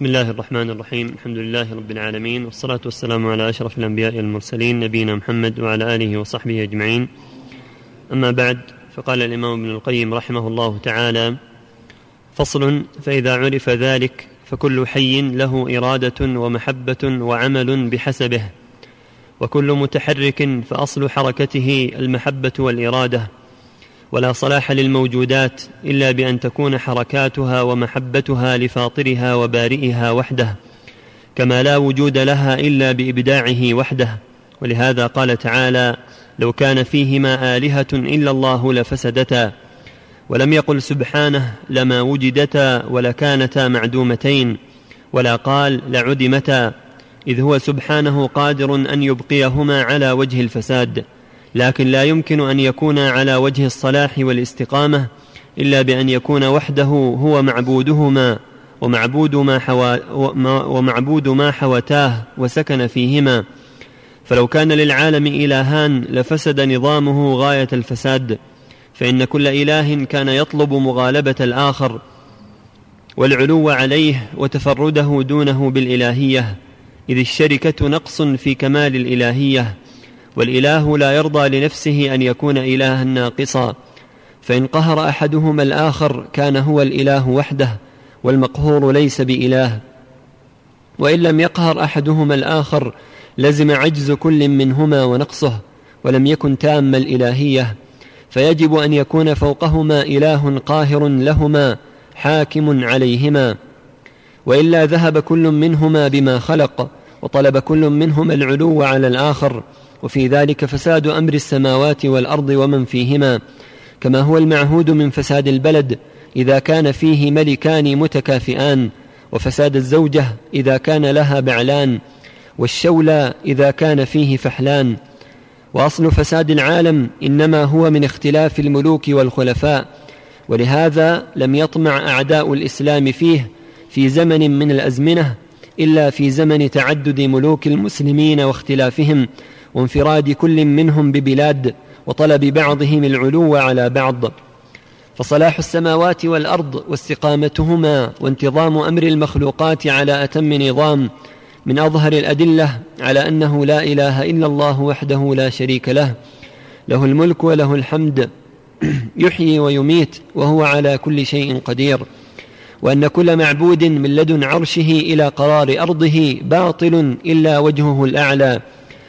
بسم الله الرحمن الرحيم الحمد لله رب العالمين والصلاة والسلام على أشرف الأنبياء والمرسلين نبينا محمد وعلى آله وصحبه أجمعين أما بعد فقال الإمام ابن القيم رحمه الله تعالى فصل فإذا عرف ذلك فكل حي له إرادة ومحبة وعمل بحسبه وكل متحرك فأصل حركته المحبة والإرادة ولا صلاح للموجودات إلا بأن تكون حركاتها ومحبتها لفاطرها وبارئها وحده كما لا وجود لها إلا بإبداعه وحده. ولهذا قال تعالى لو كان فيهما آلهة إلا الله لفسدتا ولم يقل سبحانه لما وجدتا ولكانتا معدومتين ولا قال لعدمتا إذ هو سبحانه قادر أن يبقيهما على وجه الفساد. لكن لا يمكن أن يكون على وجه الصلاح والاستقامة إلا بأن يكون وحده هو معبودهما ومعبود ما, حوا ومعبود ما حوتاه وسكن فيهما. فلو كان للعالم إلهان لفسد نظامه غاية الفساد فإن كل إله كان يطلب مغالبة الآخر والعلو عليه وتفرده دونه بالإلهية إذ الشركة نقص في كمال الإلهية. والإله لا يرضى لنفسه أن يكون إلها ناقصا. فإن قهر أحدهما الآخر كان هو الإله وحده والمقهور ليس بإله. وإن لم يقهر أحدهما الآخر لزم عجز كل منهما ونقصه ولم يكن تام الإلهية. فيجب أن يكون فوقهما إله قاهر لهما حاكم عليهما. وإلا ذهب كل منهما بما خلق وطلب كل منهما العلو على الآخر. وفي ذلك فساد أمر السماوات والأرض ومن فيهما كما هو المعهود من فساد البلد إذا كان فيه ملكان متكافئان وفساد الزوجة إذا كان لها بعلان والشولى إذا كان فيه فحلان. وأصل فساد العالم إنما هو من اختلاف الملوك والخلفاء ولهذا لم يطمع أعداء الإسلام فيه في زمن من الأزمنة إلا في زمن تعدد ملوك المسلمين واختلافهم. وانفراد كل منهم ببلاد وطلب بعضهم العلو على بعض. فصلاح السماوات والأرض واستقامتهما وانتظام أمر المخلوقات على أتم نظام من أظهر الأدلة على أنه لا إله إلا الله وحده لا شريك له. له الملك وله الحمد. يحيي ويميت وهو على كل شيء قدير. وأن كل معبود من لدن عرشه إلى قرار أرضه باطل إلا وجهه الأعلى.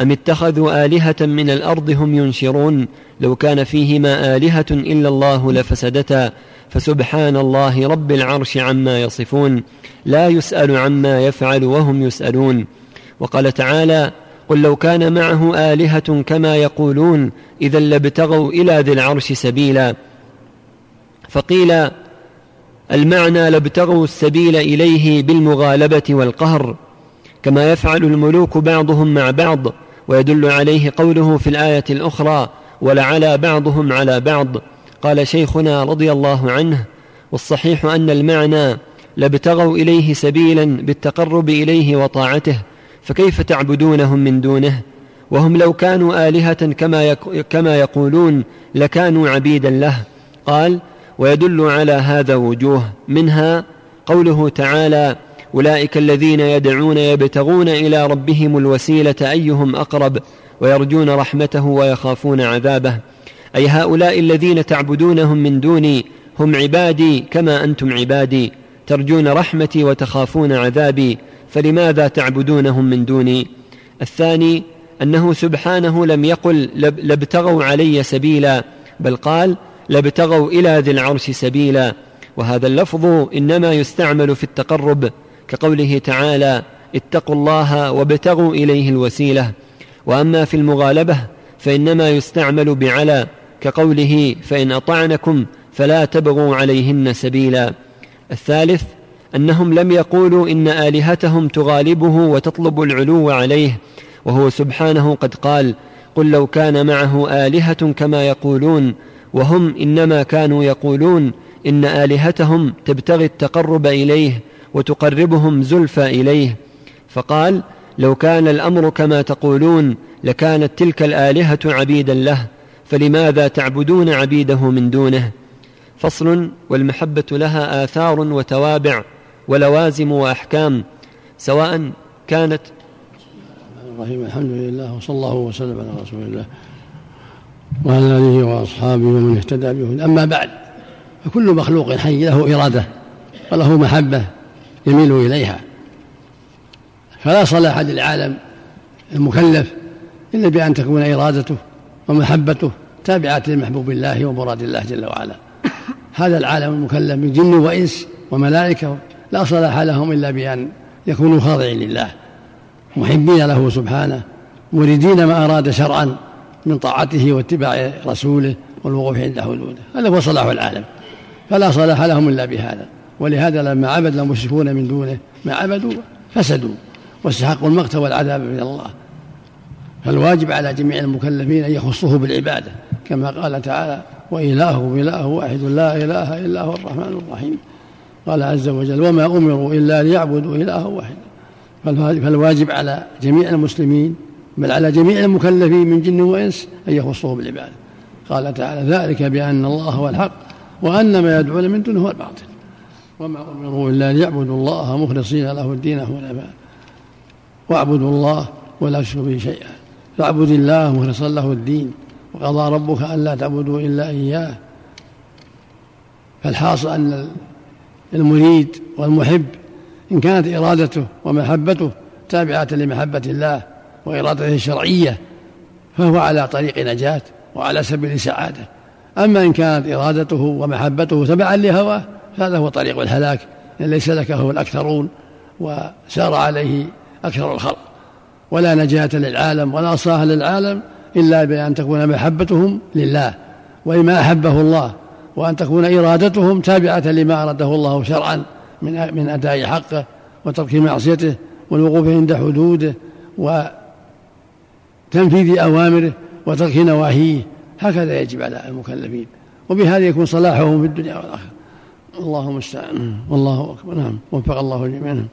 أم اتخذوا آلهة من الأرض هم ينشرون؟ لو كان فيهما آلهة إلا الله لفسدتا. فسبحان الله رب العرش عما يصفون. لا يسأل عما يفعل وهم يسألون. وقال تعالى قل لو كان معه آلهة كما يقولون اذا لابتغوا إلى ذي العرش سبيلا. فقيل المعنى لابتغوا السبيل إليه بالمغالبة والقهر. كما يفعل الملوك بعضهم مع بعض ويدل عليه قوله في الآية الأخرى ولعلى بعضهم على بعض قال شيخنا رضي الله عنه والصحيح أن المعنى لابتغوا إليه سبيلا بالتقرب إليه وطاعته فكيف تعبدونهم من دونه؟ وهم لو كانوا آلهة كما, كما يقولون لكانوا عبيدا له قال ويدل على هذا وجوه منها قوله تعالى أولئك الذين يدعون يبتغون إلى ربهم الوسيلة أيهم أقرب ويرجون رحمته ويخافون عذابه. أي هؤلاء الذين تعبدونهم من دوني هم عبادي كما أنتم عبادي ترجون رحمتي وتخافون عذابي فلماذا تعبدونهم من دوني؟ الثاني أنه سبحانه لم يقل لابتغوا علي سبيلا بل قال لابتغوا إلى ذي العرش سبيلا. وهذا اللفظ إنما يستعمل في التقرب كقوله تعالى اتقوا الله وابتغوا إليه الوسيلة. وأما في المغالبة فإنما يستعمل بعلى كقوله فإن أطعنكم فلا تبغوا عليهن سبيلا. الثالث أنهم لم يقولوا إن آلهتهم تغالبه وتطلب العلو عليه. وهو سبحانه قد قال قل لو كان معه آلهة كما يقولون وهم إنما كانوا يقولون إن آلهتهم تبتغي التقرب إليه وتقربهم زلفى إليه. فقال لو كان الأمر كما تقولون لكانت تلك الآلهة عبيدا له فلماذا تعبدون عبيده من دونه؟ فصل والمحبة لها آثار وتوابع ولوازم وأحكام سواء كانت الرحيم الحمد لله وصلى الله وسلم على رسول الله وعلى آله وأصحابه ومن اهتدى به أما بعد فكل مخلوق حي له إرادة وله محبة. يميل إليها. فلا صلاح للعالم المكلف إلا بأن تكون إرادته ومحبته تابعة لمحبوب الله ومراد الله جل وعلا. هذا العالم المكلف من جن وإنس وملائكة لا صلاح لهم إلا بأن يكونوا خاضعين لله محبين له سبحانه مريدين ما أراد شرعا من طاعته واتباع رسوله والوقوف عند حدوده هذا هو صلاح العالم. فلا صلاح لهم إلا بهذا. ولهذا لما عبد المشركون من دونه ما عبدوا فسدوا. واستحقوا المقت والعذاب من الله. فالواجب على جميع المكلفين أن يخصوه بالعبادة. كما قال تعالى وإلهكم إله واحد لا إله إلا هو الرحمن الرحيم. قال عز وجل وما أمروا إلا ليعبدوا إلها واحدا فالواجب على جميع المسلمين بل على جميع المكلفين من جن وإنس أن يخصوه بالعبادة. قال تعالى ذلك بأن الله هو الحق وأن ما يدعون من دونه هو الباطل. وما أمروا إلا ليعبدوا الله مخلصين له الدين حنفاء واعبدوا الله ولا تشركوا به شيئا. فاعبد الله مخلصا له الدين. وقضى ربك ألا تعبدوا إلا إياه. فالحاصل أن المريد والمحب إن كانت إرادته ومحبته تابعة لمحبة الله وإرادته الشرعية فهو على طريق نجاة وعلى سبيل سعادة. أما إن كانت إرادته ومحبته تبعا لهواه فهذا هو طريق الهلاك ليس لك هو الأكثرون وسار عليه أكثر الخلق. ولا نجاة للعالم ولا صلاح للعالم إلا بأن تكون محبتهم لله. ولما أحبه الله وأن تكون إرادتهم تابعة لما أراده الله شرعا من من أداء حقه وترك معصيته والوقوف عند حدوده وتنفيذ أوامره وترك نواهيه. هكذا يجب على المكلفين. وبهذا يكون صلاحهم في الدنيا والآخرة. اللهم المستعان والله أكبر. نعم. وفق الله جميعا.